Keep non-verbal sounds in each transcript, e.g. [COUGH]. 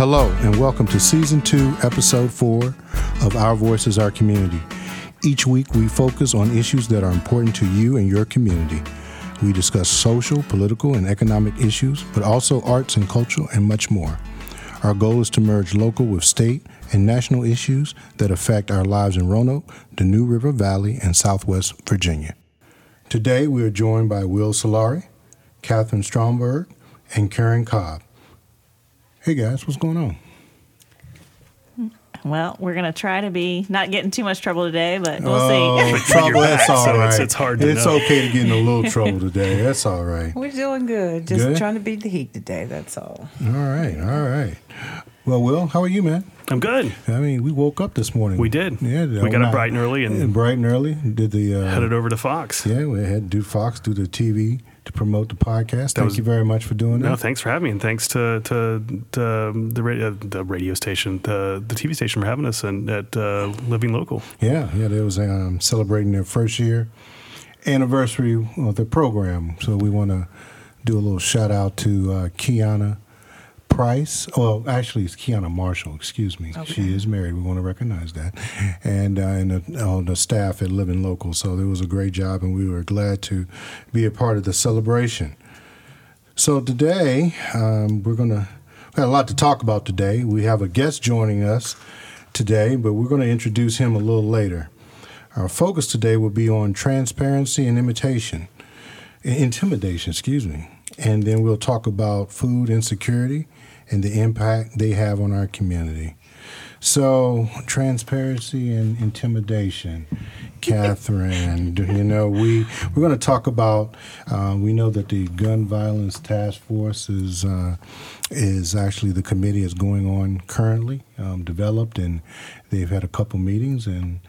Hello, and welcome to Season 2, Episode 4 of Our Voices, Our Community. Each week, we focus on issues that are important to you and your community. We discuss social, political, and economic issues, but also arts and culture and much more. Our goal is to merge local with state and national issues that affect our lives in Roanoke, the New River Valley, and Southwest Virginia. Today, we are joined by Will Solari, Catherine Stromberg, and Karen Cobb. Hey guys, what's going on? Well, we're gonna try to be not getting too much trouble today, but we'll Oh, see. trouble, [LAUGHS] that's back, all so right. it's- it's hard to It's know. okay to get in a little [LAUGHS] trouble today. That's all right. We're doing good. Just Good? trying to beat the heat today. That's all. All right, all right. Well, Will, how are you, man? I'm good. I mean, we woke up this morning. We did. Yeah, We got up bright and early and- yeah, bright and early. Did the uh, Headed over to Fox. yeah, we had to do Fox, do the TV to promote the podcast. Thank was- you very much for doing No, that. No, thanks for having me, and thanks to to, to the radio, the radio station, the the TV station for having us and at uh, Living Local. Yeah, yeah, they was um, celebrating their first year anniversary of the program. So we want to do a little shout out to uh, Kiana Price. Well, actually, it's Kiana Marshall. Excuse me. She is married. We want to recognize that, and uh, and the, all the staff at Living Local. So it was a great job, and we were glad to be a part of the celebration. So today um, we're gonna we got a lot to talk about today. We have a guest joining us today, but we're going to introduce him a little later. Our focus today will be on transparency and imitation, intimidation, excuse me, and then we'll talk about food insecurity and the impact they have on our community. So, transparency and intimidation, Catherine. you know, we we're going to talk about. Uh, we know that the gun violence task force is uh, is actually the committee is going on currently, um, developed, and they've had a couple meetings, and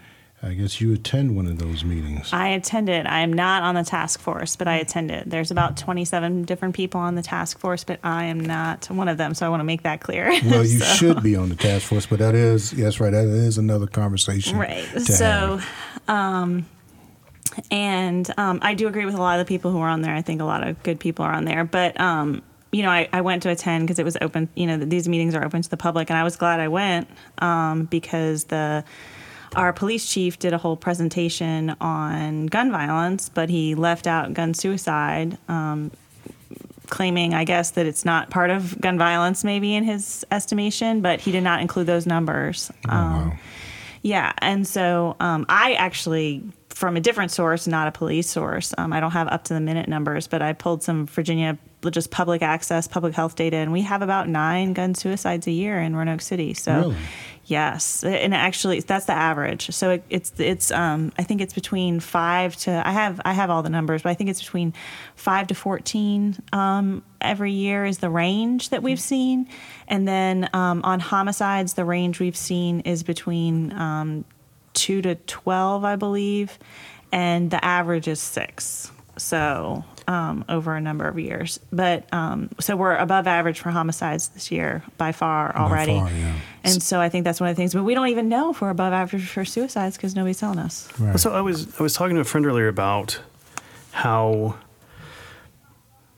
I guess you attend one of those meetings. I attended. I am not on the task force, but I attended. There's about 27 different people on the task force, but I am not one of them. So I want to make that clear. [LAUGHS] Well, you So- should be on the task force, but that is yes, right. That is another conversation, Right. So, um, and um, I do agree with a lot of the people who are on there. I think a lot of good people are on there. But, um, you know, I, I went to attend because it was open, you know, these meetings are open to the public. And I was glad I went um, because the our police chief did a whole presentation on gun violence, but he left out gun suicide. Um, claiming, I guess, that it's not part of gun violence, maybe in his estimation, but he did not include those numbers. Oh, wow. Yeah, and so um, I actually, from a different source, not a police source, um, I don't have up to the minute numbers, but I pulled some Virginia just public access, public health data, and we have about nine gun suicides a year in Roanoke City. So, Really? Yes, and actually that's the average. So it, it's it's um, I think it's between five to I have I have all the numbers, but I think it's between five to fourteen um, every year is the range that we've seen, and then um, on homicides, the range we've seen is between um, two to twelve, I believe, and the average is six. So um, over a number of years, but um, so we're above average for homicides this year by far already. far, yeah. And so I think that's one of the things. But we don't even know if we're above average for suicides because nobody's telling us. Right. So I was I was talking to a friend earlier about how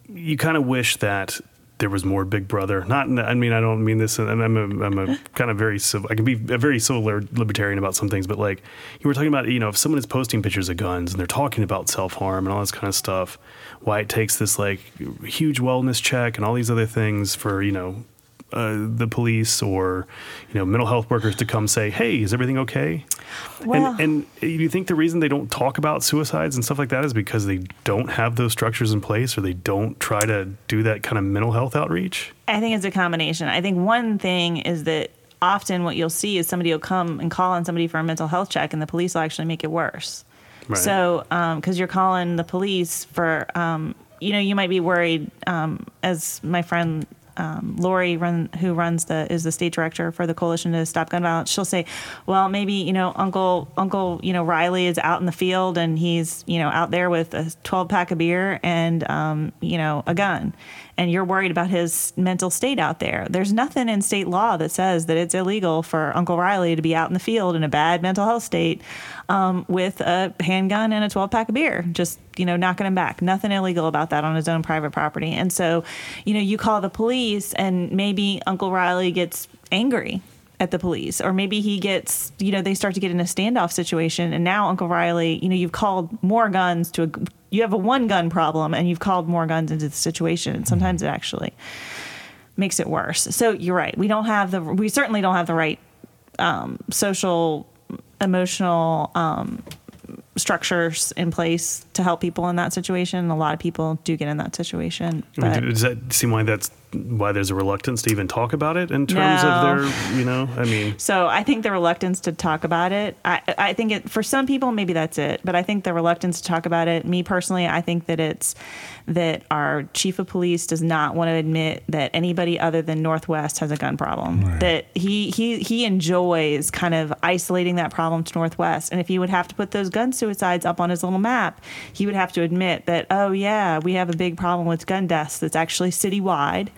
you kind of wish that there was more Big Brother. Not, I mean, I don't mean this, and I'm a, I'm a [LAUGHS] kind of very civil. I can be a very civil libertarian about some things, but like you were talking about, you know, if someone is posting pictures of guns and they're talking about self harm and all this kind of stuff, why it takes this like huge wellness check and all these other things for you know uh, the police or you know mental health workers to come say, "Hey, is everything okay?" Well- and, and you think the reason they don't talk about suicides and stuff like that is because they don't have those structures in place, or they don't try to do that kind of mental health outreach? I think it's a combination. I think one thing is that often what you'll see is somebody will come and call on somebody for a mental health check, and the police will actually make it worse. Right. So, because you're calling the police for, um, you know, you might be worried, um, as my friend um, Lori, run, who runs the is the state director for the Coalition to Stop Gun Violence. She'll say, "Well, maybe you know, Uncle Uncle, you know, Riley is out in the field and he's you know out there with a 12 pack of beer and um, you know a gun." And you're worried about his mental state out there. There's nothing in state law that says that it's illegal for Uncle Riley to be out in the field in a bad mental health state. Um, with a handgun and a 12 pack of beer, just you know knocking him back. Nothing illegal about that on his own private property. And so, you know, you call the police, and maybe Uncle Riley gets angry at the police or maybe he gets you know they start to get in a standoff situation and now uncle riley you know you've called more guns to a you have a one gun problem and you've called more guns into the situation and sometimes it actually makes it worse so you're right we don't have the we certainly don't have the right um, social emotional um, structures in place to help people in that situation. A lot of people do get in that situation I mean, does that seem like that's why there's a reluctance to even talk about it in terms No. of their, you know, I mean, [LAUGHS] So I think the reluctance to talk about it, I, I think it, for some people, maybe that's it. But I think the reluctance to talk about it, me personally, I think that it's that our chief of police does not want to admit that anybody other than Northwest has a gun problem. Right. That he, he, he enjoys kind of isolating that problem to Northwest. And if he would have to put those gun suicides up on his little map, he would have to admit that, oh, yeah, we have a big problem with gun deaths that's actually citywide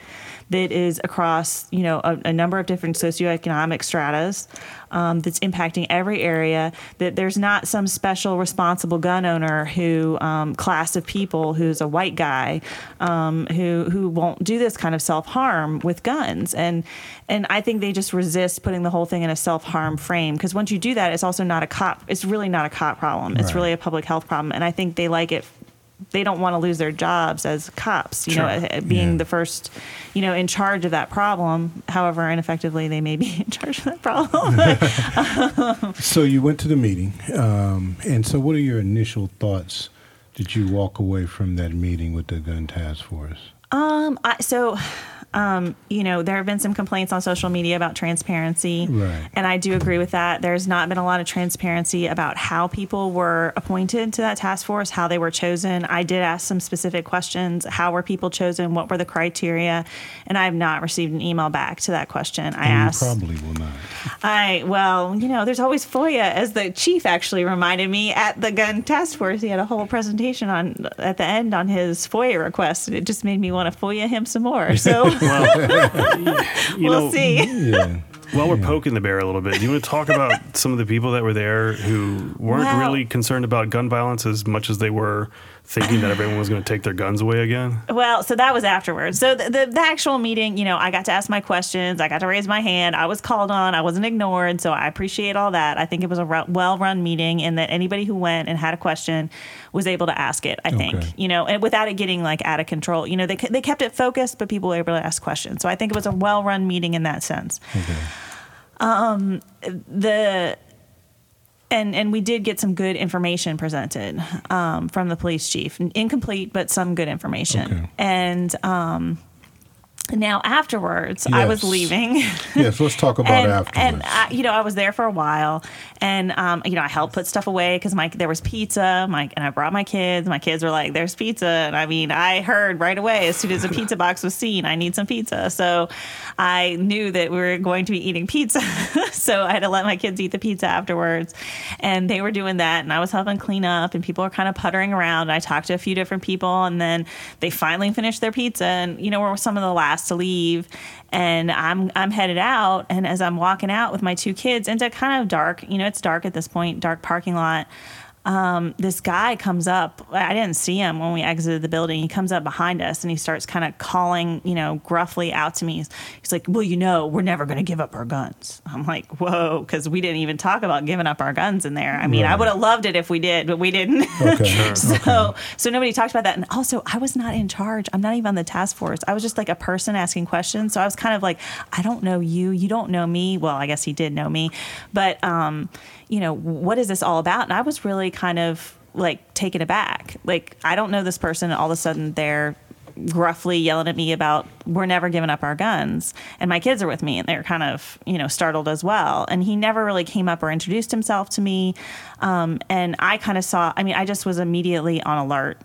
that is across you know a, a number of different socioeconomic stratas um, that's impacting every area that there's not some special responsible gun owner who um, class of people who's a white guy um, who who won't do this kind of self-harm with guns. And and I think they just resist putting the whole thing in a self-harm frame because once you do that it's also not a cop it's really not a cop problem. It's Right. really a public health problem. And I think they like it they don't want to lose their jobs as cops, you know, Sure. uh, being Yeah. the first, you know, in charge of that problem. However, ineffectively, they may be [LAUGHS] in charge of that problem. [LAUGHS] [LAUGHS] So you went to the meeting, um, and so what are your initial thoughts? Did you walk away from that meeting with the gun task force? um, I, so, um, you know, there have been some complaints on social media about transparency, Right. and I do agree with that. There's not been a lot of transparency about how people were appointed to that task force, how they were chosen. I did ask some specific questions: How were people chosen? What were the criteria? And I have not received an email back to that question. I And asked. You probably will not. I well, you know, there's always FOIA, as the chief actually reminded me at the gun task force. He had a whole presentation on at the end on his FOIA request, and it just made me want to FOIA him some more. So [LAUGHS] [LAUGHS] you we'll know, see. Yeah. while we're poking the bear a little bit, do you want to talk about [LAUGHS] some of the people that were there who weren't Well- really concerned about gun violence as much as they were thinking that everyone was going to take their guns away again? Well, so that was afterwards. So the, the, the actual meeting, you know, I got to ask my questions. I got to raise my hand. I was called on. I wasn't ignored. So I appreciate all that. I think it was a well run meeting and that anybody who went and had a question was able to ask it, I think, Okay. you know, and without it getting like out of control. You know, they, they kept it focused, but people were able to ask questions. So I think it was a well run meeting in that sense. Okay. Um, the and and we did get some good information presented um, from the police chief incomplete but some good information Okay. and um, now afterwards i was leaving [LAUGHS] Yes. Let's talk about and, afterwards. and I, you know, I was there for a while, and um, you know, I helped put stuff away because my there was pizza, my and I brought my kids. My kids were like, "There's pizza," and I mean, I heard right away as soon as a pizza box was seen, I need some pizza. So I knew that we were going to be eating pizza, [LAUGHS] so I had to let my kids eat the pizza afterwards, and they were doing that, and I was helping clean up, and people were kind of puttering around. I talked to a few different people, and then they finally finished their pizza, and you know, we're some of the last to leave, and I'm I'm headed out, and as I'm walking out with my two kids into kind of dark, you know, it's dark at this point, dark parking lot. Um, this guy comes up. I didn't see him when we exited the building. He comes up behind us and he starts kind of calling, you know, gruffly out to me. He's, he's like, "Well, you know, we're never going to give up our guns." I'm like, "Whoa," because we didn't even talk about giving up our guns in there. I mean, I would have loved it if we did, but we didn't. Okay. [LAUGHS] So, so nobody talked about that. And also, I was not in charge. I'm not even on the task force. I was just like a person asking questions. So I was kind of like, I don't know you. You don't know me. Well, I guess he did know me, but um, you know, what is this all about? And I was really kind of like taken aback. Like, I don't know this person. All of a sudden, they're gruffly yelling at me about we're never giving up our guns and my kids are with me and they're kind of you know startled as well and he never really came up or introduced himself to me um, and i kind of saw i mean i just was immediately on alert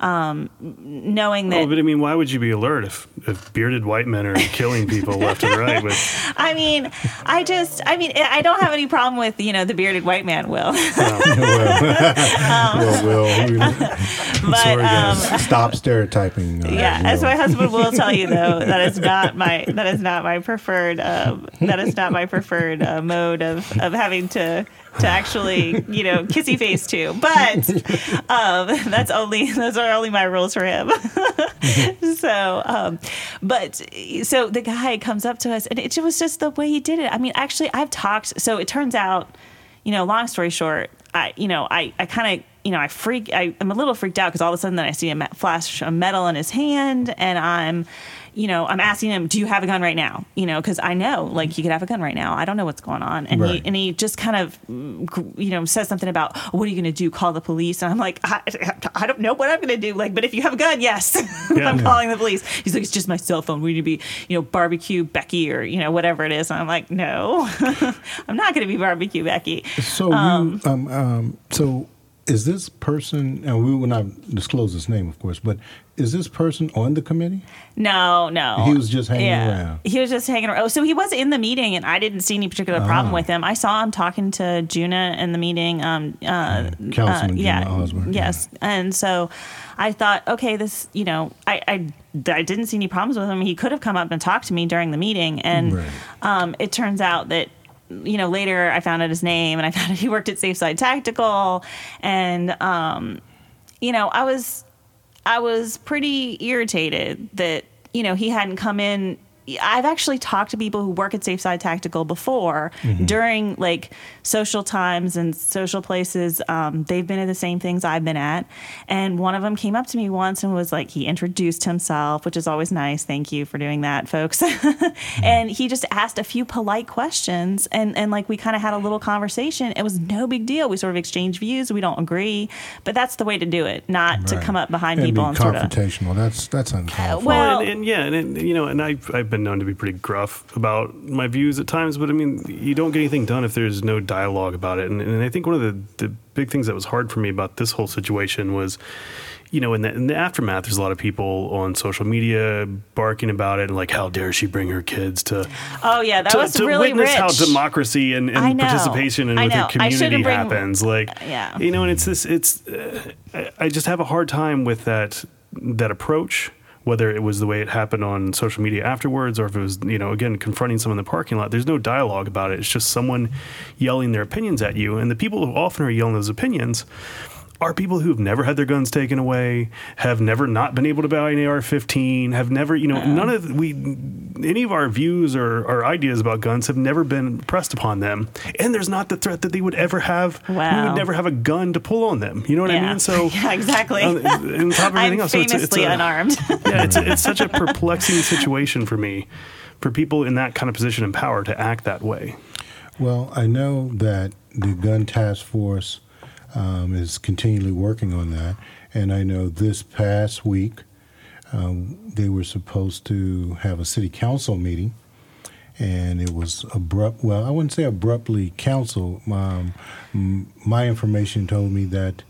um, knowing that Oh, but I mean, why would you be alert if, if bearded white men are killing people left and right? But [LAUGHS] I mean, I just, I mean, I don't have any problem with, you know, the bearded white man will. well, well, we- But, sorry, um, stop stereotyping. uh, yeah, as my husband will tell you though, [LAUGHS] that is not my, that is not my preferred, um, that is not my preferred uh, mode of, of having to, to actually, you know, kissy face to. But um, [LAUGHS] that's only, those are only my rules for him. [LAUGHS] so, um, but so the guy comes up to us and it was just the way he did it. I mean, actually, I've talked, so it turns out, you know, long story short, I, you know, I, I kind of, you know, I freak, I, I'm a little freaked out because all of a sudden then I see a flash a metal in his hand and I'm, you know, I'm asking him, do you have a gun right now? You know, because I know like he could have a gun right now. I don't know what's going on. And he, and he just kind of, you know, says something about, what are you going to do? Call the police. And I'm like, I, I don't know what I'm going to do. Like, but if you have a gun, yes, Yeah. [LAUGHS] I'm Yeah. calling the police. He's like, it's just my cell phone. We need to be, you know, barbecue Becky or, you know, whatever it is. And I'm like, no, [LAUGHS] I'm not going to be barbecue Becky. So you, um, um, so is this person? And we will not disclose his name, of course, but is this person on the committee? No, no. He was just hanging yeah. around. He was just hanging around. Oh, so he was in the meeting, and I didn't see any particular problem Ah. with him. I saw him talking to Djuna in the meeting. Um, uh, Councilman uh, Djuna yeah, Osborne, Yes, and so I thought, okay, this, you know, I, I, I didn't see any problems with him. He could have come up and talked to me during the meeting, and Right. um, it turns out that you know later I found out his name, and I [LAUGHS] found out he worked at Safeside Tactical, and um, you know, I was I was pretty irritated that, you know, he hadn't come in. I've actually talked to people who work at Safeside Tactical before mm-hmm. during like social times and social places. Um, they've been at the same things I've been at. And one of them came up to me once and was like, he introduced himself, which is always nice. Thank you for doing that, folks. [LAUGHS] Mm-hmm. and he just asked a few polite questions and, and like we kind of had a little conversation. It was no big deal. We sort of exchanged views. We don't agree, but that's the way to do it, not to come up behind and people be and sort of. confrontational. That's that's uh, uncalled for. well- Well, and, and yeah, and, and you know, and I've I've been known to be pretty gruff about my views at times, but I mean, you don't get anything done if there's no dialogue about it. And, and I think one of the the big things that was hard for me about this whole situation was, you know, in the in the aftermath, there's a lot of people on social media barking about it and like, how dare she bring her kids to Oh yeah, that to, was to really witness rich. how democracy and, and participation and with your community bring- happens. Like, Yeah. you know, and it's this. It's uh, I- I just have a hard time with that that approach. Whether it was the way it happened on social media afterwards, or if it was, you know, again confronting someone in the parking lot. There's no dialogue about it. It's just someone yelling their opinions at you, and the people who often are yelling those opinions are people who've never had their guns taken away, have never not been able to buy an AR-15, have never, you know, none of we, any of our views or, or ideas about guns have never been pressed upon them, and there's not the threat that they would ever have. We would never have a gun to pull on them. You know what I mean? So. [LAUGHS] yeah, exactly. On, on top of everything I'm else, so it's, famously it's a, unarmed. [LAUGHS] yeah, it's, it's such a perplexing situation for me, for people in that kind of position and power to act that way. Well, I know that the gun task force um, is continually working on that, and I know this past week um, they were supposed to have a city council meeting, and it was abrupt. Well, I wouldn't say abruptly council. Um, m- my information told me that.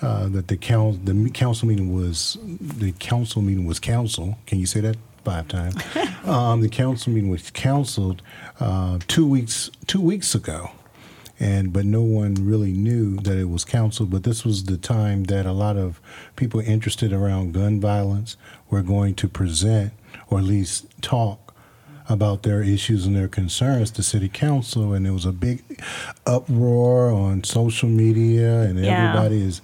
Uh, that the council the council meeting was the council meeting was council. Can you say that five times? [LAUGHS] um, the council meeting was canceled uh, two weeks two weeks ago, and but no one really knew that it was canceled. But this was the time that a lot of people interested around gun violence were going to present or at least talk about their issues and their concerns to city council and there was a big uproar on social media and Yeah. everybody is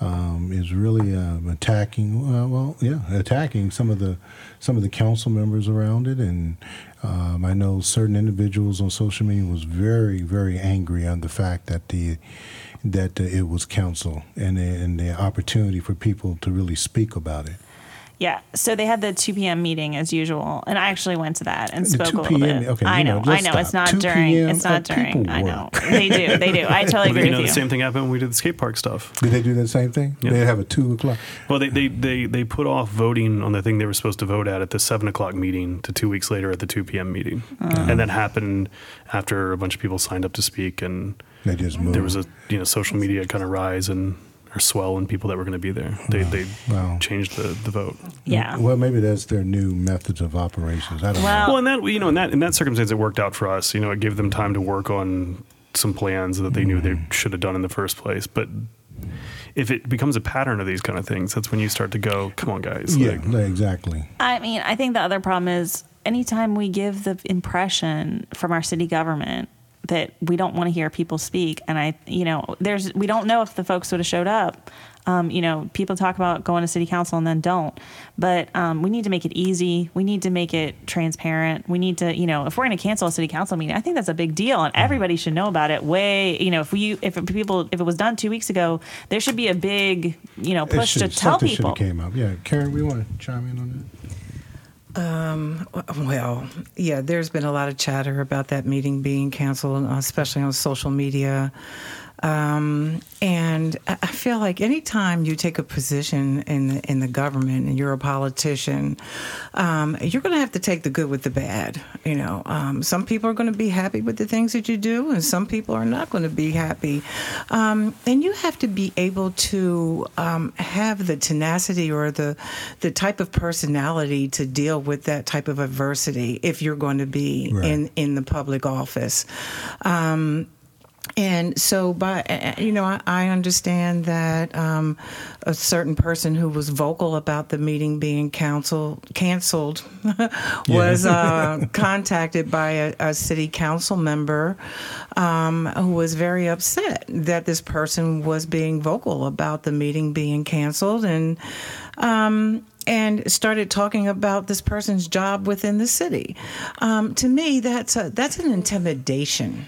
um, is really um, attacking uh, well yeah attacking some of the some of the council members around it and um, I know certain individuals on social media was very very angry on the fact that the that uh, it was council and and the opportunity for people to really speak about it Yeah. So they had the 2 p.m. meeting as usual, and I actually went to that and spoke 2 a little p.m. bit. Okay, I know. know, I let's know. It's oh, not during. It's not during. I know. They do. They do. I [LAUGHS] totally Well, agree you know, with the you. same thing happened when we did the skate park stuff. did they do the same thing Yeah. they have a two o'clock Well, they, they, they, they put off voting on the thing they were supposed to vote at at the 7 o'clock meeting to two weeks later at the 2 p.m. meeting. Uh-huh. And that happened after a bunch of people signed up to speak and they just moved there was a you know social media kind of rise and or swell in people that were going to be there. They they [SIGHS] Wow. changed the, the vote. Yeah. Well, maybe that's their new methods of operations. I don't Well- know. Well, in that you know, in that in that circumstance, it worked out for us. You know, it gave them time to work on some plans that they knew they mm-hmm. should have done in the first place. But if it becomes a pattern of these kind of things, that's when you start to go, "Come on, guys!" Yeah, Like, exactly. I mean, I think the other problem is anytime we give the impression from our city government that we don't want to hear people speak, and I, you know, there's we don't know if the folks would have showed up. Um, you know, people talk about going to city council and then don't, but um, we need to make it easy. We need to make it transparent. We need to, you know, if we're going to cancel a city council meeting, I think that's a big deal, and everybody should know about it. Way, you know, if we, if people, if it was done two weeks ago, there should be a big, you know, push to tell people. should have came up. Yeah, Karen, we want to chime in on Um, well, yeah, there's been a lot of chatter about that meeting being canceled, especially on social media. Um, and I feel like anytime you take a position in the, in the government and you're a politician, um, you're going to have to take the good with the bad. You know, um, some people are going to be happy with the things that you do, and some people are not going to be happy. Um, and you have to be able to um, have the tenacity or the the type of personality to deal with that type of adversity if you're going to be Right. in in the public office. Um, and so, by you know, I, I understand that um, a certain person who was vocal about the meeting being council canceled [LAUGHS] was uh, [LAUGHS] contacted by a, a city council member um, who was very upset that this person was being vocal about the meeting being canceled and. Um, and started talking about this person's job within the city. Um, to me, that's a that's an intimidation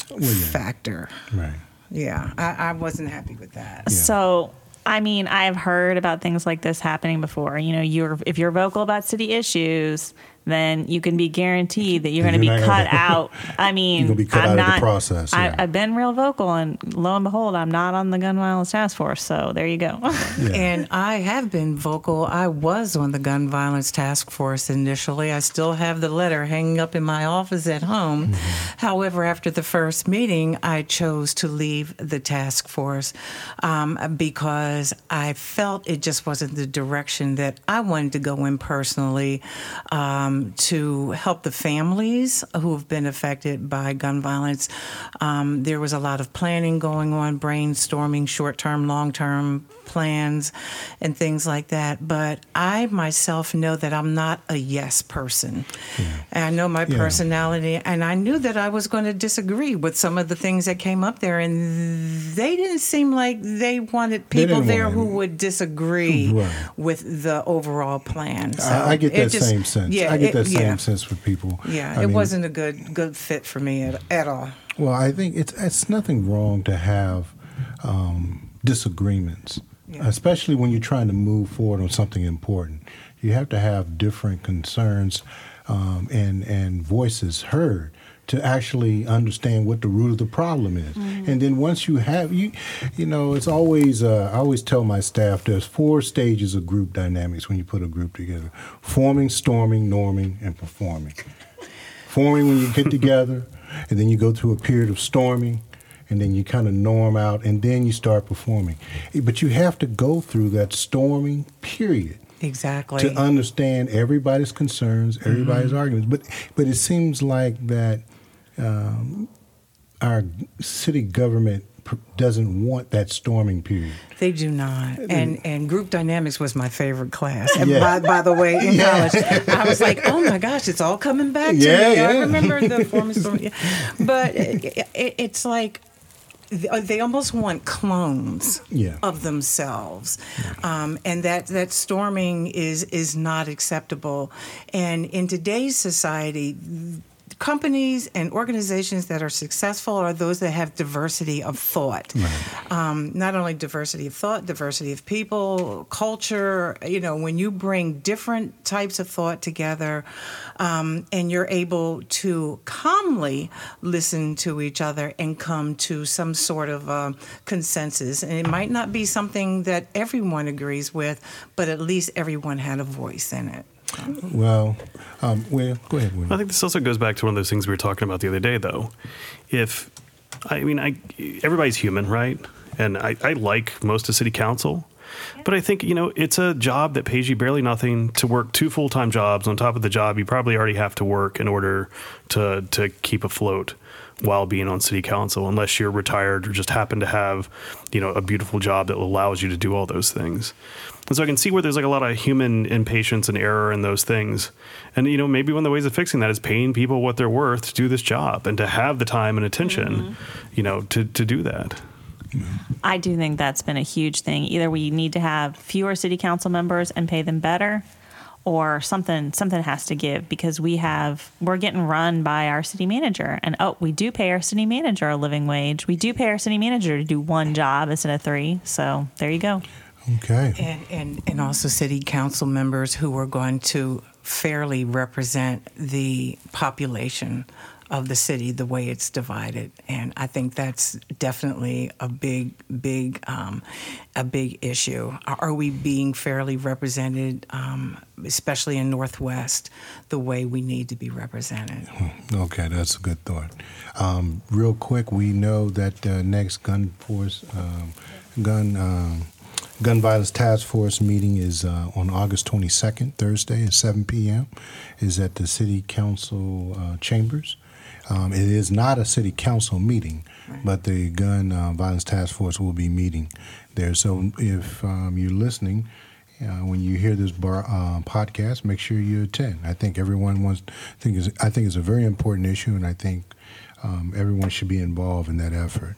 factor. Right. Yeah, I, I wasn't happy with that. So, I mean, I've heard about things like this happening before. You know, you're if you're vocal about city issues, then you can be guaranteed that you're going to be cut out. [LAUGHS] I mean, You're gonna be cut I'm out of the not, process, I, yeah. I've been real vocal, and lo and behold, I'm not on the gun violence task force. So there you go. [LAUGHS] Yeah. And I have been vocal. I was on the gun violence task force initially. I still have the letter hanging up in my office at home. However, after the first meeting, I chose to leave the task force um, because I felt it just wasn't the direction that I wanted to go in personally um, to help the families who have been affected by gun violence. Um, there was a lot of planning going on, brainstorming, short term, long term plans, and things like that. But I myself know that I'm not a yes person. And I know my Yeah. personality, and I knew that I was going to disagree with some of the things that came up there. And they didn't seem like they wanted people didn't there want who would disagree Right. with the overall plan. So I, I get that just- same sense. Yeah, I get it- that same yeah. sense with people. Yeah, I it mean, wasn't a good good fit for me at, at all. Well, I think it's it's nothing wrong to have um, disagreements, Yeah. especially when you're trying to move forward on something important. You have to have different concerns um, and and voices heard to actually understand what the root of the problem is. And then once you have you, you know, it's always uh, I always tell my staff there's four stages of group dynamics when you put a group together: forming, storming, norming, and performing forming when you get [LAUGHS] together, and then you go through a period of storming, and then you kind of norm out, and then you start performing. Eh, But you have to go through that storming period Exactly. to understand everybody's concerns, everybody's arguments. But but it seems like that um, our city government doesn't want that storming period. They do not. And and group dynamics was my favorite class. And Yeah. by, by the way, in Yeah. college, I was like, oh my gosh, it's all coming back to Yeah, me. yeah. I remember the [LAUGHS] former storm. But it, it, it's like they almost want clones Yeah. of themselves, um, and that that storming is is not acceptable. And in today's society. Companies and organizations that are successful are those that have diversity of thought. Um, not only diversity of thought, diversity of people, culture. You know, when you bring different types of thought together, um, and you're able to calmly listen to each other and come to some sort of uh, consensus. And it might not be something that everyone agrees with, but at least everyone had a voice in it. Well, um, well, go ahead. William. I think this also goes back to one of those things we were talking about the other day, though. If, I mean, I, everybody's human, right? and I, I like most of city council. But I think you know it's a job that pays you barely nothing to work two full time jobs on top of the job you probably already have to work in order to to keep afloat while being on city council, unless you're retired or just happen to have you know a beautiful job that allows you to do all those things. And so I can see where there's like a lot of human impatience and error in those things. And you know maybe one of the ways of fixing that is paying people what they're worth to do this job and to have the time and attention, mm-hmm. you know, to to do that. I do think that's been a huge thing. Either we need to have fewer city council members and pay them better, or something something has to give because we have we're getting run by our city manager. And oh, we do pay our city manager a living wage. We do pay our city manager to do one job instead of three. So there you go. Okay. And, and, and also city council members who are going to fairly represent the population of the city the way it's divided. And I think that's definitely a big, big, um, a big issue. Are, we being fairly represented, um, especially in Northwest, the way we need to be represented? Okay, that's a good thought. Um, real quick, we know that uh, next gun force, um, gun, um, gun violence task force meeting is uh, on August 22nd, Thursday at 7 p.m. Is at the city council uh, chambers. Um, it is not a city council meeting, but the gun uh, violence task force will be meeting there. So if um, you're listening, uh, when you hear this bar, uh, podcast, make sure you attend. I think everyone wants. Think is I think it's a very important issue, and I think um, everyone should be involved in that effort.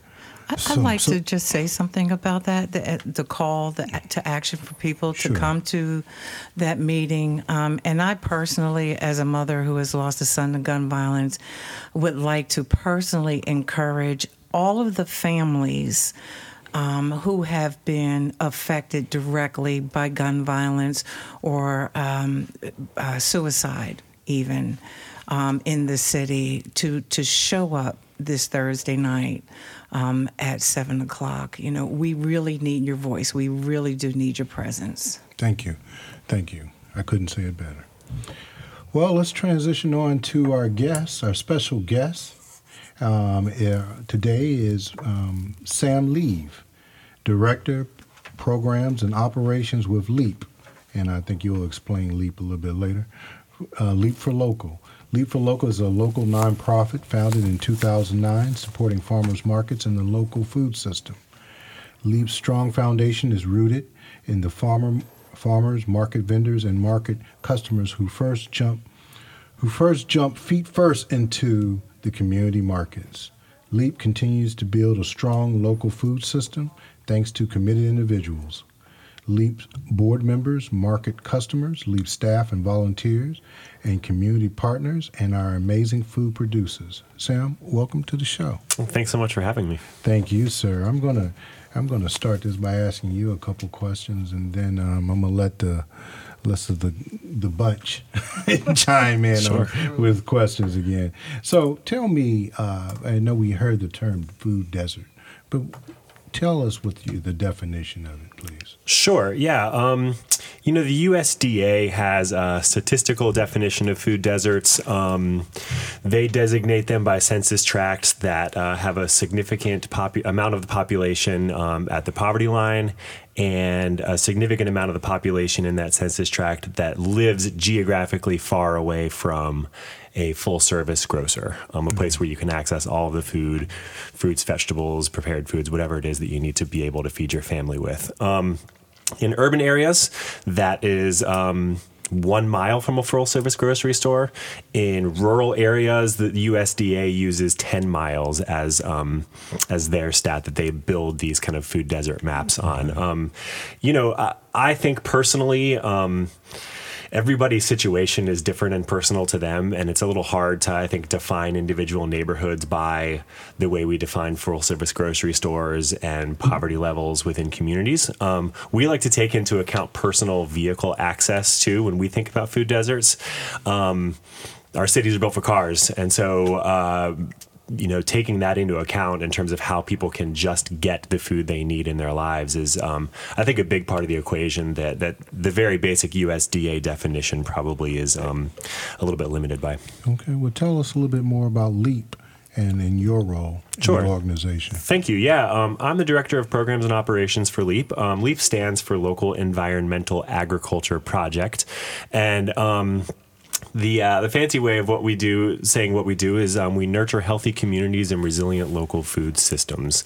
I- I'd So- like so- to just say something about that, the, the call the, to action for people to Sure. come to that meeting. Um, and I personally, as a mother who has lost a son to gun violence, would like to personally encourage all of the families um, who have been affected directly by gun violence or um, uh, suicide, even um, in the city, to to show up this Thursday night um, at seven o'clock. You know, we really need your voice. We really do need your presence. Thank you, thank you. I couldn't say it better. Well, let's transition on to our guest, our special guest. Um, uh, today is um, Sam Leave, Director, Programs and Operations with LEAP. And I think you'll explain LEAP a little bit later. Uh, LEAP for Local. LEAP for Local is a local nonprofit founded in 2009 supporting farmers markets and the local food system. LEAP's strong foundation is rooted in the farmer, farmers, market vendors, and market customers who first jump who first jump feet first into the community markets. LEAP continues to build a strong local food system thanks to committed individuals. LEAP's board members, market customers, LEAP staff and volunteers, and community partners, and our amazing food producers. Sam, welcome to the show. Well, thanks so much for having me. Thank you, sir. I'm gonna I'm gonna start this by asking you a couple questions, and then um, I'm gonna let the rest of the the bunch [LAUGHS] chime in Sure. with questions again. So tell me, uh, I know we heard the term food desert, but tell us what you, the definition of it, please. Sure. Yeah. Um, you know, the USDA has a statistical definition of food deserts. Um, they designate them by census tracts that uh, have a significant popu- amount of the population um, at the poverty line and a significant amount of the population in that census tract that lives geographically far away from a full service grocer, um, a place where you can access all of the food, fruits, vegetables, prepared foods, whatever it is that you need to be able to feed your family with. Um, in urban areas, that is um, one mile from a full service grocery store. In rural areas, the USDA uses 10 miles as um, as their stat that they build these kind of food desert maps on. Um, you know, I, I think personally, um, everybody's situation is different and personal to them and it's a little hard to i think define individual neighborhoods by the way we define full service grocery stores and poverty levels within communities. Um, we like to take into account personal vehicle access too when we think about food deserts. Um, our cities are built for cars and so uh, you know, taking that into account in terms of how people can just get the food they need in their lives is, um, I think, a big part of the equation that that the very basic USDA definition probably is um, a little bit limited by. Okay, well, tell us a little bit more about LEAP and in your role Sure. in your organization. Thank you. Yeah, um, I'm the director of programs and operations for LEAP. Um, LEAP stands for Local Environmental Agriculture Project, and um, the uh, the fancy way of what we do, saying what we do, is um, we nurture healthy communities and resilient local food systems.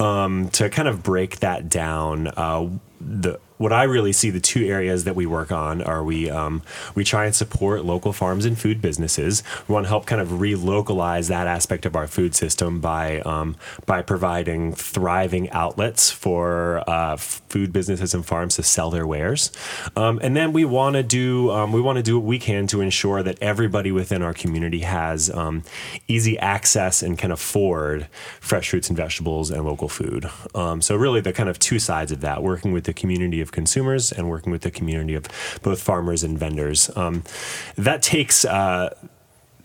Um, to kind of break that down, uh, the what I really see the two areas that we work on are we um, we try and support local farms and food businesses. We want to help kind of relocalize that aspect of our food system by um, by providing thriving outlets for uh, food businesses and farms to sell their wares. Um, and then we want to do um, we want to do what we can to ensure that everybody within our community has um, easy access and can afford fresh fruits and vegetables and local food. Um, so really, the kind of two sides of that: working with the community of consumers and working with the community of both farmers and vendors. Um, that takes. Uh,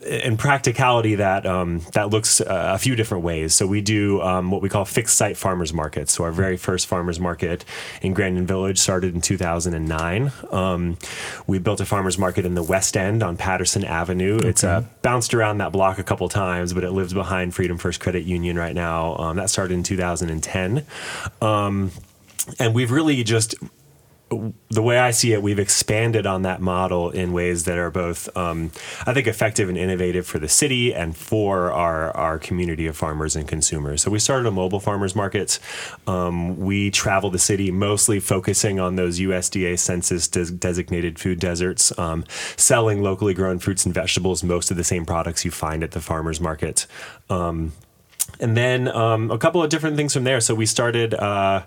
in practicality, that um, that looks uh, a few different ways. So we do um, what we call fixed site farmers markets. So our very first farmers market in Grandin Village started in 2009. Um, we built a farmers market in the West End on Patterson Avenue. It's uh, bounced around that block a couple times, but it lives behind Freedom First Credit Union right now. Um, that started in 2010, um, and we've really just the way I see it, we've expanded on that model in ways that are both, um, I think, effective and innovative for the city and for our, our community of farmers and consumers. So we started a mobile farmers market. Um, we travel the city mostly focusing on those USDA census des- designated food deserts, um, selling locally grown fruits and vegetables, most of the same products you find at the farmers market. Um, and then um, a couple of different things from there. So we started, uh,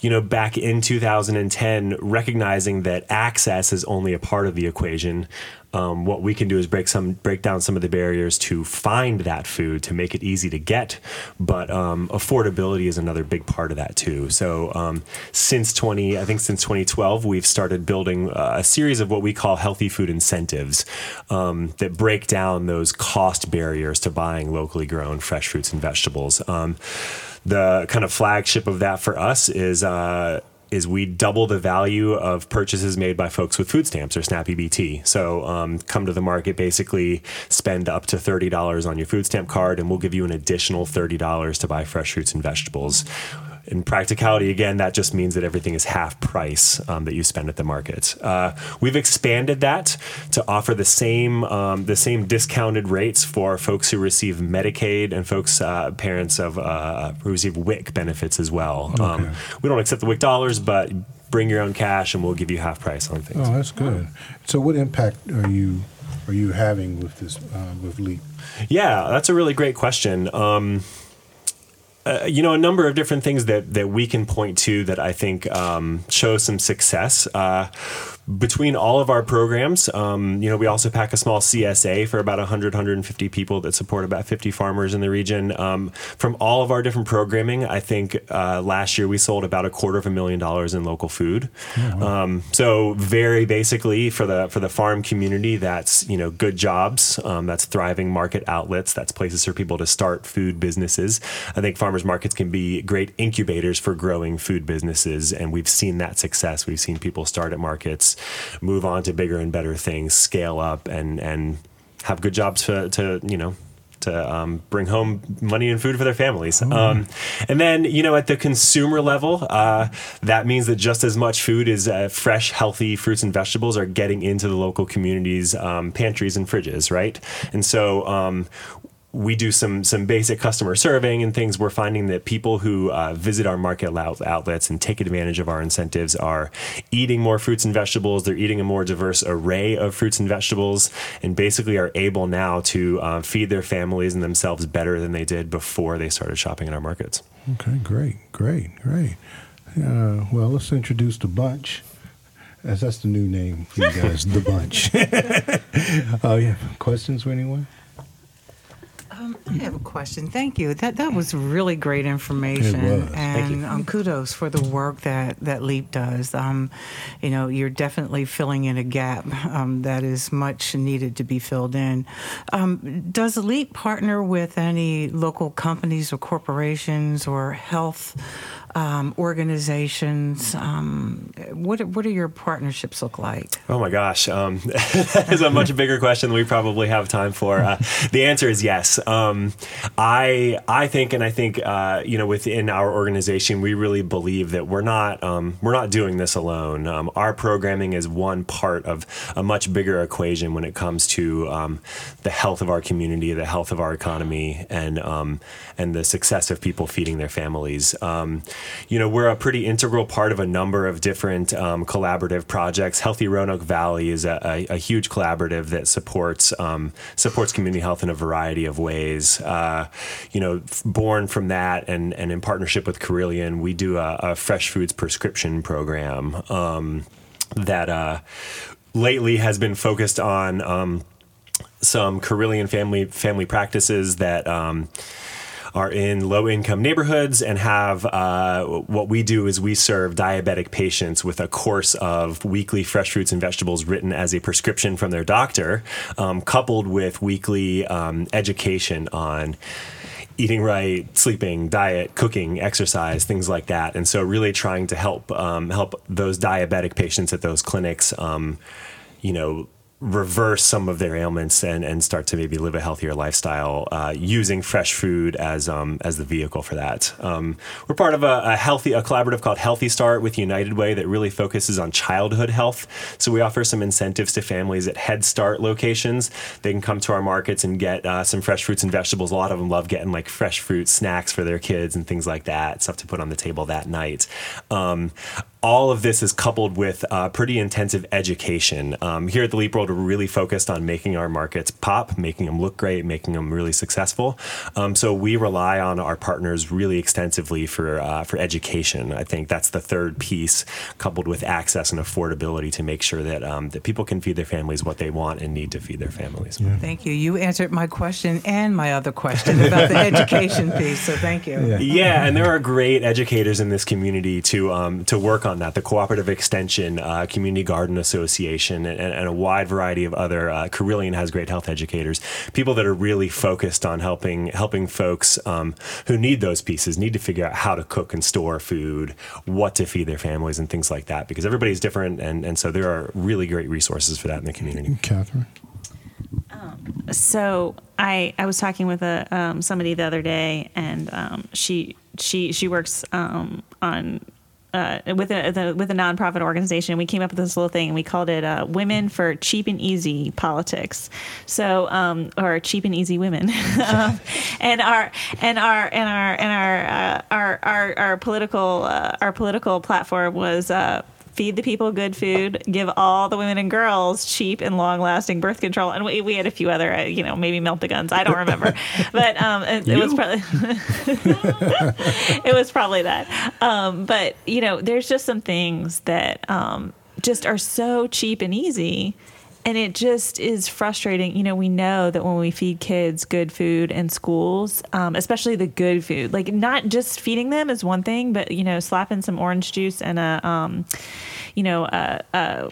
you know, back in 2010, recognizing that access is only a part of the equation. Um, what we can do is break some, break down some of the barriers to find that food to make it easy to get. But um, affordability is another big part of that too. So um, since 20, I think since 2012, we've started building uh, a series of what we call healthy food incentives um, that break down those cost barriers to buying locally grown fresh fruits and vegetables. The kind of flagship of that for us is uh, is we double the value of purchases made by folks with food stamps or SNAP EBT. So um, come to the market, basically spend up to thirty dollars on your food stamp card, and we'll give you an additional thirty dollars to buy fresh fruits and vegetables. In practicality, again, that just means that everything is half price um, that you spend at the market. Uh, we've expanded that to offer the same um, the same discounted rates for folks who receive Medicaid and folks uh, parents of uh, who receive WIC benefits as well. Um, we don't accept the WIC dollars, but bring your own cash and we'll give you half price on things. Oh, that's good. So, what impact are you are you having with this uh, with Leap? Yeah, that's a really great question. Um, uh, you know, a number of different things that that we can point to that I think um, show some success. Uh, between all of our programs, um, you know, we also pack a small CSA for about 100, 150 people that support about 50 farmers in the region. Um, from all of our different programming, I think uh, last year we sold about a quarter of a million dollars in local food. Um, so very basically for the for the farm community, that's you know good jobs, um, that's thriving market outlets, that's places for people to start food businesses. I think farmers markets can be great incubators for growing food businesses, and we've seen that success. We've seen people start at markets, move on to bigger and better things, scale up, and and have good jobs to, to you know to um, bring home money and food for their families. Um, and then, you know, at the consumer level, uh, that means that just as much food as uh, fresh, healthy fruits and vegetables are getting into the local communities' um, pantries and fridges, right? And so, um, we do some some basic customer surveying and things. We're finding that people who uh, visit our market out- outlets and take advantage of our incentives are eating more fruits and vegetables. They're eating a more diverse array of fruits and vegetables, and basically are able now to uh, feed their families and themselves better than they did before they started shopping in our markets. Okay, great, great, great. Uh, well, let's introduce the bunch. As that's the new name for you guys, the bunch. [LAUGHS] Oh yeah, questions for anyone? I have a question. Thank you. That that was really great information, It was. Thank and um, kudos for the work that that Leap does. Um, you know, you're definitely filling in a gap um, that is much needed to be filled in. Um, does Leap partner with any local companies or corporations or health? Um, organizations. Um, what what do your partnerships look like? Oh my gosh, um, [LAUGHS] that is a much bigger question than we probably have time for. Uh, the answer is yes. Um, I I think, and I think uh, you know, within our organization, we really believe that we're not um, we're not doing this alone. Um, our programming is one part of a much bigger equation when it comes to the health of our community, the health of our economy, and and the success of people feeding their families. You know, we're a pretty integral part of a number of different collaborative projects. Healthy Roanoke Valley is a, a, a huge collaborative that supports supports community health in a variety of ways. Uh, you know, born from that and, and in partnership with Carilion, we do a, a fresh foods prescription program um, that uh, lately has been focused on um, some Carilion family family practices that. Are in low income neighborhoods and have uh, what we do is we serve diabetic patients with a course of weekly fresh fruits and vegetables written as a prescription from their doctor, um, coupled with weekly um, education on eating right, sleeping, diet, cooking, exercise, things like that. And so, really trying to help um, help those diabetic patients at those clinics, um, you know, reverse some of their ailments and, and start to maybe live a healthier lifestyle uh, using fresh food as um, as the vehicle for that. Um, we're part of a, a, healthy a collaborative called Healthy Start with United Way that really focuses on childhood health. So we offer some incentives to families at Head Start locations. They can come to our markets and get uh, some fresh fruits and vegetables. A lot of them love getting like fresh fruit snacks for their kids and things like that, stuff to put on the table that night. Um, all of this is coupled with uh, pretty intensive education. Um, here at the Leap World, we're really focused on making our markets pop, making them look great, making them really successful. Um, so we rely on our partners really extensively for uh, for education. I think that's the third piece, coupled with access and affordability, to make sure that um, that people can feed their families what they want and need to feed their families. Yeah. Thank you. You answered my question and my other question about the education piece. So thank you. Yeah. yeah. and there are great educators in this community to um, to work on that. The Cooperative Extension, uh, Community Garden Association, and, and, a wide variety of other. Uh, Carilion has great health educators, people that are really focused on helping helping folks um, who need those pieces, need to figure out how to cook and store food, what to feed their families, and things like that. Because everybody's different, and and so there are really great resources for that in the community. Catherine. Um, so I I was talking with a um, somebody the other day, and um, she she she works um, on uh, with a the, with a nonprofit organization. We came up with this little thing, and we called it uh, "Women for Cheap and Easy Politics." So, um, or cheap and easy women, [LAUGHS] um, and our and our and our and our uh, our, our our political uh, our political platform was uh, feed the people good food, give all the women and girls cheap and long lasting birth control. And we, we had a few other, uh, you know, maybe melt the guns. I don't remember, [LAUGHS] but um, it, it was probably [LAUGHS] it was probably that. Um, but you know, there's just some things that um, just are so cheap and easy and it just is frustrating. You know, we know that when we feed kids good food in schools, um, especially the good food, like not just feeding them is one thing, but you know, slapping some orange juice and a, um, you know, a, a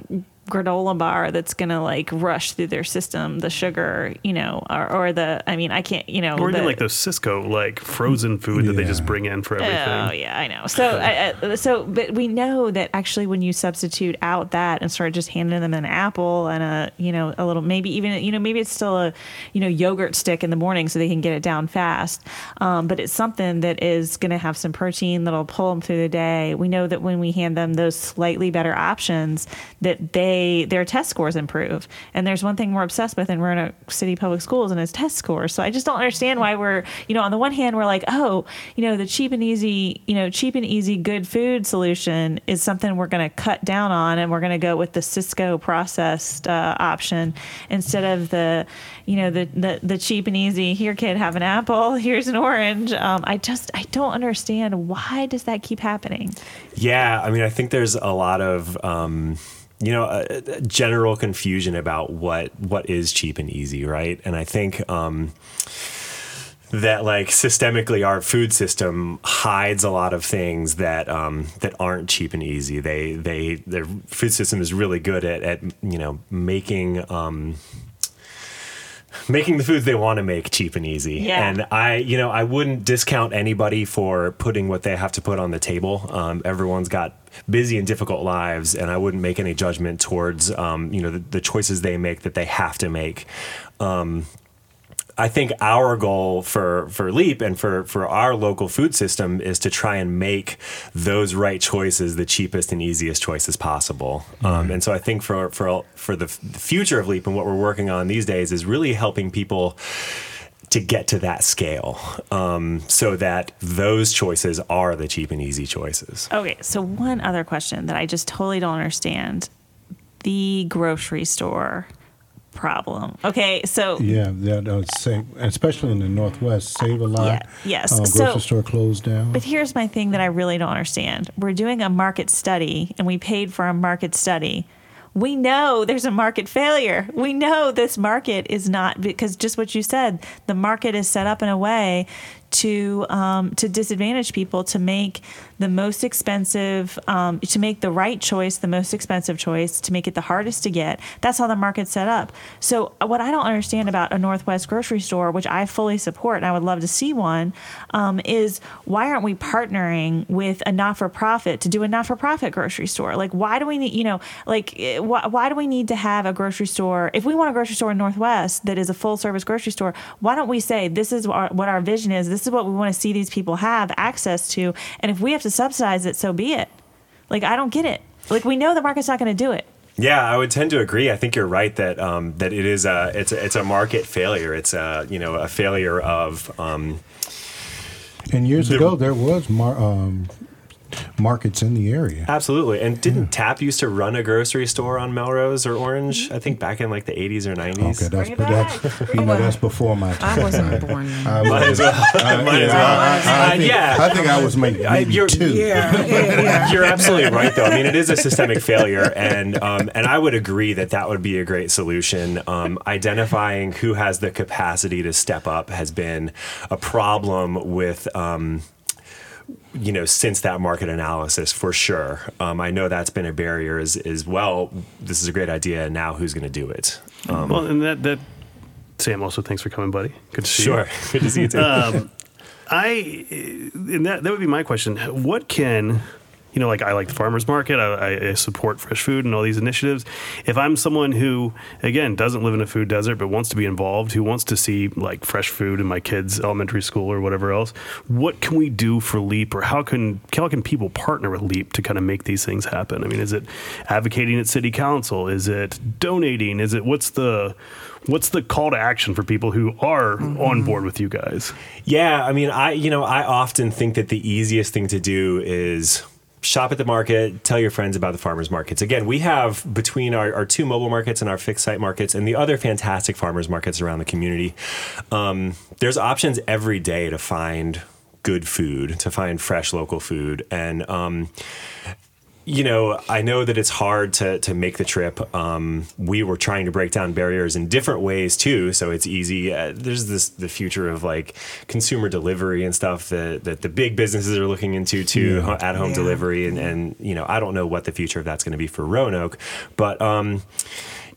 granola bar that's gonna like rush through their system the sugar you know or, or the i mean i can't you know or the, even like those Sysco like frozen food yeah. that they just bring in for everything. Oh yeah i know. So I, so but we know that actually when you substitute out that and start just handing them an apple and a you know a little maybe even you know maybe it's still a you know yogurt stick in the morning so they can get it down fast. Um, but it's something that is going to have some protein that'll pull them through the day. We know that when we hand them those slightly better options that they they their test scores improve. And there's one thing we're obsessed with in Roanoke City Public Schools, and it's test scores. So I just don't understand why we're, you know, on the one hand we're like, oh, you know, the cheap and easy, you know, cheap and easy good food solution is something we're going to cut down on, and we're going to go with the Sysco processed uh, option instead of the, you know, the, the the cheap and easy. Here, kid, have an apple. [LAUGHS] Here's an orange. Um, I just I don't understand why does that keep happening. Yeah, I mean, I think there's a lot of. Um, you know, a, a, general confusion about what what is cheap and easy, right? And I think um, that like systemically our food system hides a lot of things that um, that aren't cheap and easy. They they their food system is really good at at you know making um, making the foods they want to make cheap and easy. Yeah. And I, you know, I wouldn't discount anybody for putting what they have to put on the table. Um, everyone's got busy and difficult lives, and I wouldn't make any judgment towards, um, you know, the, the choices they make that they have to make. Um, I think our goal for for Leap and for for our local food system is to try and make those right choices the cheapest and easiest choices possible. Um, and so I think for for for the future of Leap and what we're working on these days is really helping people to get to that scale um, so that those choices are the cheap and easy choices. Okay, so one other question that I just totally don't understand the grocery store problem. Okay, so Yeah, that uh, save, especially in the Northwest, Save-A-Lot. Yeah, yes. Uh, So- grocery store closed down. But here's my thing that I really don't understand. We're doing a market study and we paid for a market study. We know there's a market failure. We know this market is not because just what you said, the market is set up in a way to um, to disadvantage people to make the most expensive um, to make the right choice the most expensive choice to make it the hardest to get. That's how the market's set up. So uh, what i don't understand about a northwest grocery store which i fully support and i would love to see one um, is why aren't we partnering with a not-for-profit to do a not-for-profit grocery store? Like why do we need you know like eh, why, why do we need to have a grocery store? If we want a grocery store in northwest that is a full service grocery store why don't we say this is our, what our vision is. This is what we want to see these people have access to and if we have to subsidize it so be it like i don't get it like we know the market's not going to do it Yeah, I would tend to agree. I think you're right that um, that it is a it's a, it's a market failure. It's a you know a failure of um, and years the- ago, there was mar- um, markets in the area. absolutely. And didn't Tap used to run a grocery store on Melrose or Orange? I think back in like the 80s or 90s. Okay, that's but that's [LAUGHS] you know that's before my time. I time. wasn't born then. I Might as was, well. Might as well. I, [LAUGHS] I Uh, think, yeah. I think I was maybe, I- maybe you're- two. [LAUGHS] You're absolutely right, though. I mean, it is a systemic failure, and um, and I would agree that that would be a great solution. Um, identifying who has the capacity to step up has been a problem with. Um, you know, since that market analysis, for sure. Um, I know that's been a barrier. Is is well, this is a great idea. Now, who's going to do it? Um, well, and that that Sam also thanks for coming, buddy. Good to see you. sure, [LAUGHS] good to see you too. um, I and that that would be my question. What can you know? Like I like the farmers market. I, I support fresh food and all these initiatives. If I'm someone who again doesn't live in a food desert but wants to be involved, who wants to see like fresh food in my kids' elementary school or whatever else, what can we do for Leap, or how can how can people partner with Leap to kind of make these things happen? I mean, is it advocating at city council? Is it donating? Is it what's the What's the call to action for people who are mm-hmm. on board with you guys? Yeah, I mean, I you know, I often think that the easiest thing to do is shop at the market, tell your friends about the farmers markets. Again, we have between our, our two mobile markets and our fixed site markets and the other fantastic farmers markets around the community. Um, there's options every day to find good food, to find fresh local food, and um, you know, I know that it's hard to to make the trip. Um, we were trying to break down barriers in different ways too, so it's easy. Uh, there's this the future of like consumer delivery and stuff that that the big businesses are looking into too, ho- at home Yeah. delivery, and and you know, I don't know what the future of that's going to be for Roanoke, but. Um,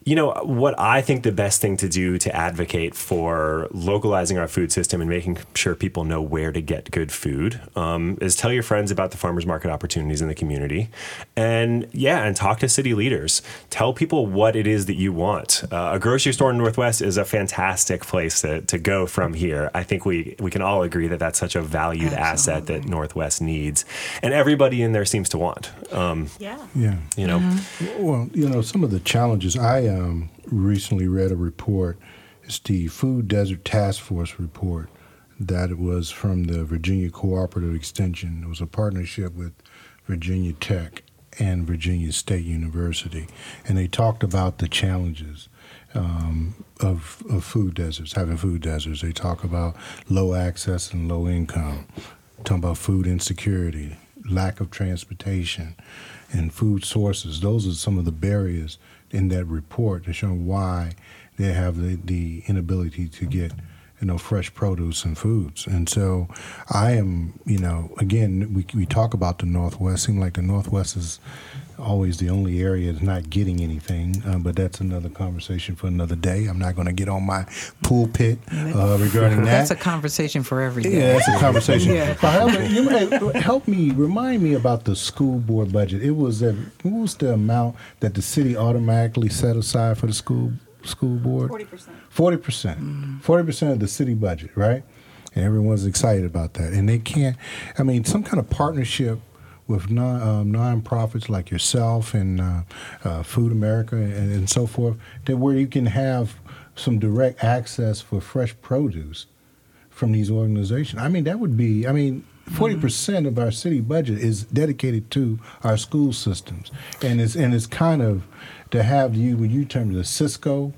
you know, what I think the best thing to do to advocate for localizing our food system and making sure people know where to get good food um, is tell your friends about the farmers market opportunities in the community. And yeah, and talk to city leaders. Tell people what it is that you want. Uh, a grocery store in Northwest is a fantastic place to, to go from here. I think we, we can all agree that that's such a valued asset that Northwest needs. And everybody in there seems to want. Um, yeah Yeah. you know, Well, you know, some of the challenges I um, recently read a report. It's the Food Desert Task Force report that was from the Virginia Cooperative Extension. It was a partnership with Virginia Tech and Virginia State University, and they talked about the challenges um, of, of food deserts, having food deserts. They talk about low access and low income, talking about food insecurity, lack of transportation, and food sources. Those are some of the barriers in that report to show why they have the, the inability to get you know, fresh produce and foods. And so I am, you know, again, we, we talk about the Northwest. Seem like the Northwest is always the only area that's not getting anything, uh, but that's another conversation for another day. I'm not going to get on my pulpit uh, regarding that. That's a conversation for every day. Yeah, that's a conversation. [LAUGHS] Yeah. However, you may, help me, remind me about the school board budget. It was that, what was the amount that the city automatically set aside for the school school board? 40%. 40%. 40% of the city budget, right? And everyone's excited about that. And they can't, I mean, some kind of partnership with non um, nonprofits like yourself and uh, uh, Food America and, and so forth, that where you can have some direct access for fresh produce from these organizations. I mean, that would be, I mean, 40% of our city budget is dedicated to our school systems. And it's, and it's kind of to have you, when you term the Cisco,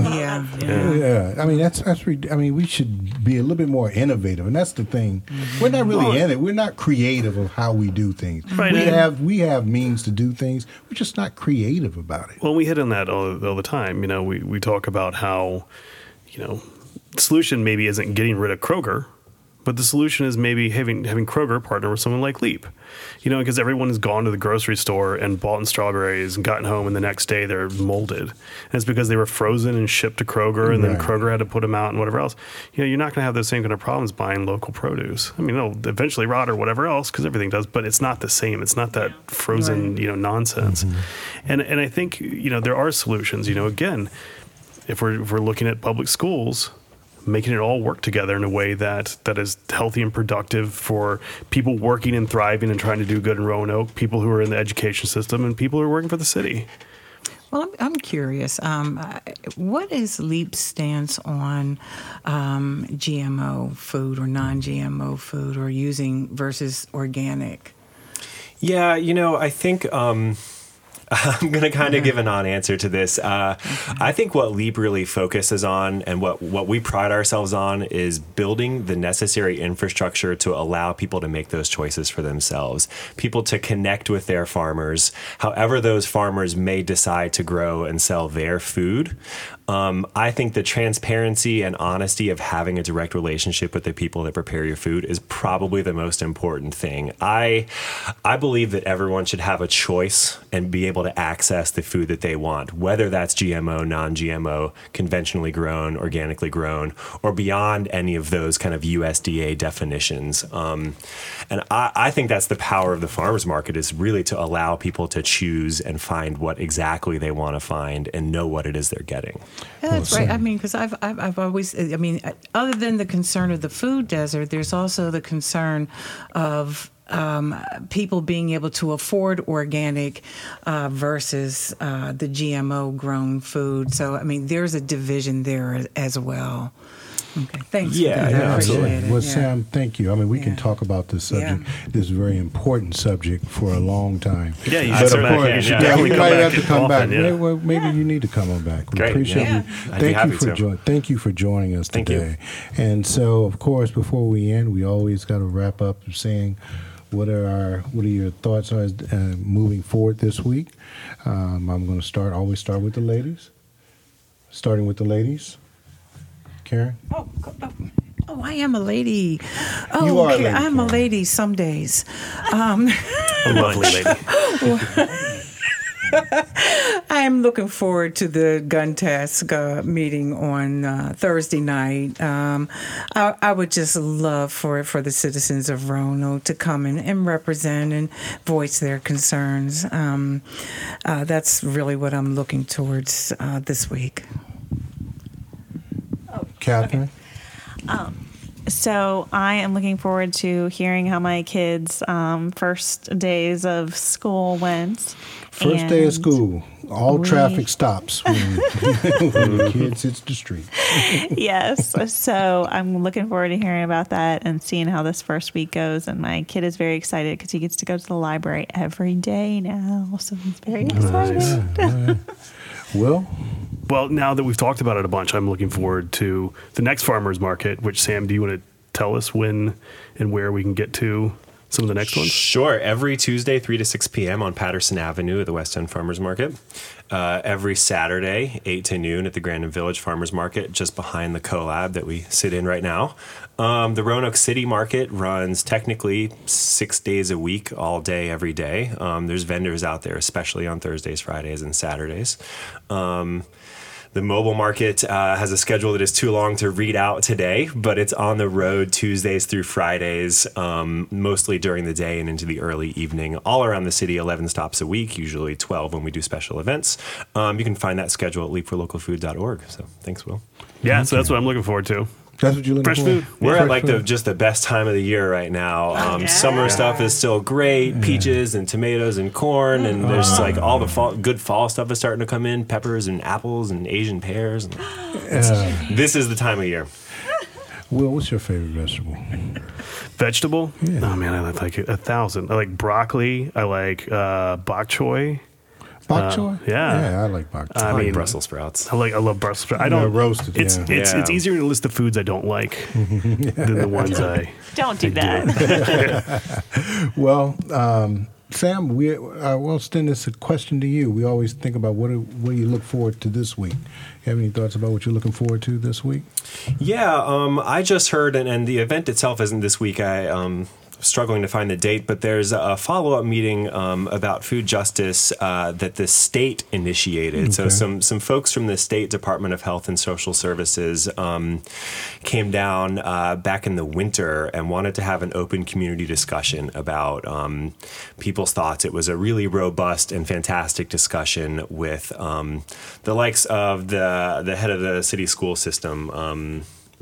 Yeah, yeah. yeah, I mean that's that's. Re- I mean we should be a little bit more innovative, and that's the thing. Mm-hmm. We're not really in it. We're not creative of how we do things. Right, We and- have we have means to do things. We're just not creative about it. Well, we hit on that all, all the time. You know, we, we talk about how, you know, the solution maybe isn't getting rid of Kroger, but the solution is maybe having having Kroger partner with someone like Leap. You know, because everyone has gone to the grocery store and bought in strawberries and gotten home, and the next day they're molded. And it's because they were frozen and shipped to Kroger, and then Kroger had to put them out and whatever else. You know, you're not going to have those same kind of problems buying local produce. I mean, it'll eventually rot or whatever else because everything does, but it's not the same. It's not that frozen, you know, nonsense. Mm-hmm. And and I think you know there are solutions. You know, again, if we're if we're looking at public schools, making it all work together in a way that that is healthy and productive for people working and thriving and trying to do good in Roanoke, people who are in the education system, and people who are working for the city. Well, I'm, I'm curious. Um, what is LEAP's stance on um, GMO food or non-GMO food, or using versus organic? Yeah, you know, I think um, [LAUGHS] I'm going to kind of give a non-answer to this. Uh, I think what Leap really focuses on, and what what we pride ourselves on, is building the necessary infrastructure to allow people to make those choices for themselves. People to connect with their farmers, however those farmers may decide to grow and sell their food. Um, I think the transparency and honesty of having a direct relationship with the people that prepare your food is probably the most important thing. I I believe that everyone should have a choice and be able to access the food that they want, whether that's GMO, non-GMO, conventionally grown, organically grown, or beyond any of those kind of USDA definitions. Um, and I, I think that's the power of the farmers market is really to allow people to choose and find what exactly they want to find and know what it is they're getting. Yeah, that's right. I mean, because I've, I've I've always I mean, other than the concern of the food desert, there's also the concern of um, people being able to afford organic uh, versus uh, the GMO grown food. So I mean, there's a division there as well. Okay, thanks. Yeah, for that. yeah, I appreciate absolutely. it. Well, Yeah. Sam, thank you. I mean, we can talk about this Yeah. subject, this very important subject, for a long time. Yeah, you But should of come back. course- You should yeah. definitely you come might back have to come back. often, yeah. Maybe, well, maybe you need to come on back. We Great, appreciate yeah. you. Thank you for to. joining. Thank you for joining us Thank you. today. And so, of course, before we end, we always got to wrap up saying what are our what are your thoughts on uh, moving forward this week. Um, I'm going to start. Always start with the ladies. Starting with the ladies. Karen. Oh, oh, oh, I am a lady. Oh, You are a lady, I'm a lady some days. Um, A lovely lady. [LAUGHS] [LAUGHS] [LAUGHS] [LAUGHS] I am looking forward to the gun task uh, meeting on uh, Thursday night. Um, I, I would just love for for the citizens of Roanoke to come in and represent and voice their concerns. Um, uh, that's really what I'm looking towards uh, this week. Catherine. So I am looking forward to hearing how my kids' um, first days of school went. First day of school, all we- traffic stops when, [LAUGHS] when the mm-hmm. kid hits the street. yes. So I'm looking forward to hearing about that and seeing how this first week goes. And my kid is very excited because he gets to go to the library every day now. So he's very excited. Will, Well, now that we've talked about it a bunch, I'm looking forward to the next farmers market. Which Sam, do you want to tell us when and where we can get to some of the next ones? Sure. Every Tuesday, 3 to 6 p.m. on Patterson Avenue at the West End Farmers Market. Uh, every Saturday, 8 to noon at the Grandin Village Farmers Market, just behind the collab that we sit in right now. Um, the Roanoke City Market runs technically six days a week, all day, every day. Um, there's vendors out there, especially on Thursdays, Fridays, and Saturdays. Um, the mobile market uh, has a schedule that is too long to read out today, but it's on the road Tuesdays through Fridays, um, mostly during the day and into the early evening, all around the city, 11 stops a week, usually 12 when we do special events. Um, you can find that schedule at leapforlocalfood.org. So thanks, Will. Yeah, so that's what I'm looking forward to. That's what you're looking Fresh for? food. We're Fresh at like the just the best time of the year right now. Um, yeah. Summer stuff is still great, peaches and tomatoes and corn, and there's like all the fall, good fall stuff is starting to come in, peppers and apples and Asian pears. [GASPS] And Uh, this is the time of year. [LAUGHS] Will, what's your favorite vegetable? Vegetable? Yeah. Oh man, I like like a thousand. I like broccoli. I like uh, bok choy. Bok choy? yeah. Yeah, I like bok choy. I I like mean, Brussels sprouts. I like I love Brussels sprouts. I don't roasted, It's yeah. it's it's Yeah. easier to list the foods I don't like [LAUGHS] than the ones I. [LAUGHS] Don't do that. [LAUGHS] Well, um, Sam, we I will extend this a question to you. We always think about what do, what do you look forward to this week. You have any thoughts about what you're looking forward to this week? Yeah, um, I just heard, and, and the event itself isn't this week. I um, struggling to find the date, but there's a follow up meeting um, about food justice uh, that the state initiated. So some some folks from the state Department of Health and Social Services um, came down uh, back in the winter and wanted to have an open community discussion about um, people's thoughts. It was a really robust and fantastic discussion with um, the likes of the the head of the city school system.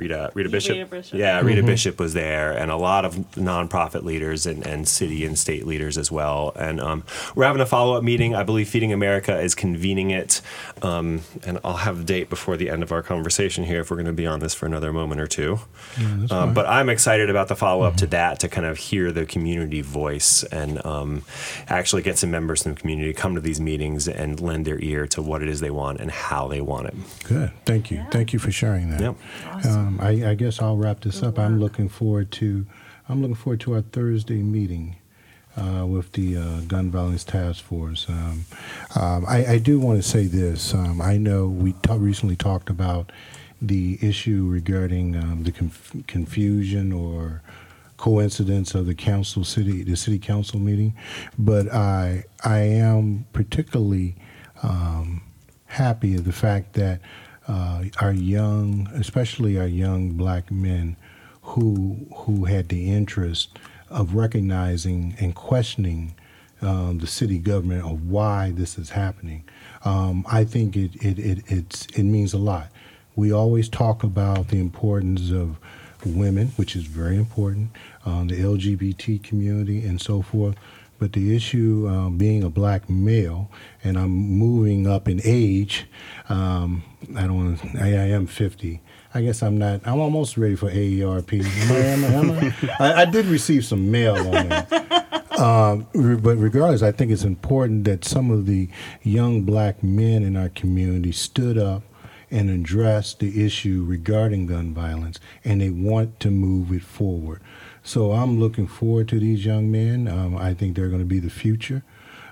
Rita, Rita Bishop. Rita Bishop. Yeah, Rita Bishop was there, and a lot of nonprofit leaders and, and city and state leaders as well. And um, we're having a follow up meeting. I believe Feeding America is convening it. Um, and I'll have the date before the end of our conversation here if we're going to be on this for another moment or two. Um, but I'm excited about the follow up to that to kind of hear the community voice and um, actually get some members from the community to come to these meetings and lend their ear to what it is they want and how they want it. Good. Thank you. Thank you for sharing that. Yep. Um, I, I guess I'll wrap this up. I'm looking forward to I'm looking forward to our Thursday meeting uh, with the uh, Gun Violence Task Force. Um, um, I, I do want to say this. Um, I know we ta- recently talked about the issue regarding um, the conf- confusion or coincidence of the council city the city council meeting, but I I am particularly um, happy of the fact that uh, our young, especially our young black men, who who had the interest of recognizing and questioning um, the city government of why this is happening. Um, I think it it, it it means a lot. We always talk about the importance of women, which is very important, um, the LGBT community, and so forth. But the issue um, being a black male, and I'm moving up in age, um, I don't. I, I am 50. I guess I'm not. I'm almost ready for AARP. Am I, am I? I, I did receive some mail on that. Um, re- but regardless, I think it's important that some of the young black men in our community stood up and addressed the issue regarding gun violence, and they want to move it forward. So I'm looking forward to these young men. Um, I think they're going to be the future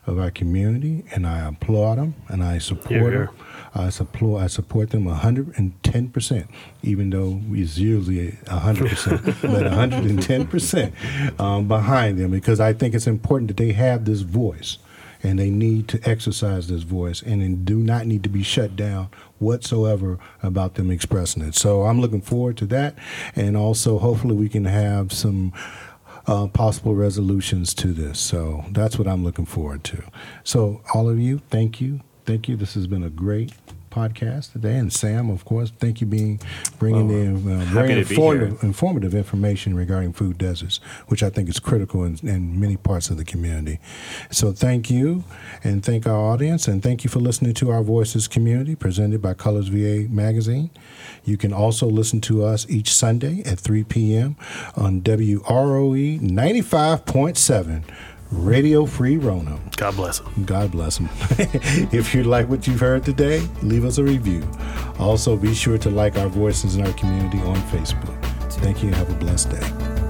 of our community, and I applaud them and I support them. I support I support them 110 percent, even though it's usually 100 percent, [LAUGHS] but 110 percent um, behind them because I think it's important that they have this voice, and they need to exercise this voice, and do not need to be shut down whatsoever about them expressing it. So I'm looking forward to that, and also hopefully we can have some uh, possible resolutions to this. So that's what I'm looking forward to. So all of you, thank you, thank you. This has been a great podcast today, and Sam, of course, thank you being bringing in uh, very happy to be informative, informative information regarding food deserts, which I think is critical in, in many parts of the community. So thank you, and thank our audience, and thank you for listening to our Voices community presented by Colors VA Magazine. You can also listen to us each Sunday at 3 p.m. on WROE 95.7 Radio Free Roanoke. God bless him. God bless them. [LAUGHS] if you like what you've heard today, leave us a review. Also, be sure to like our voices in our community on Facebook. Thank you and have a blessed day.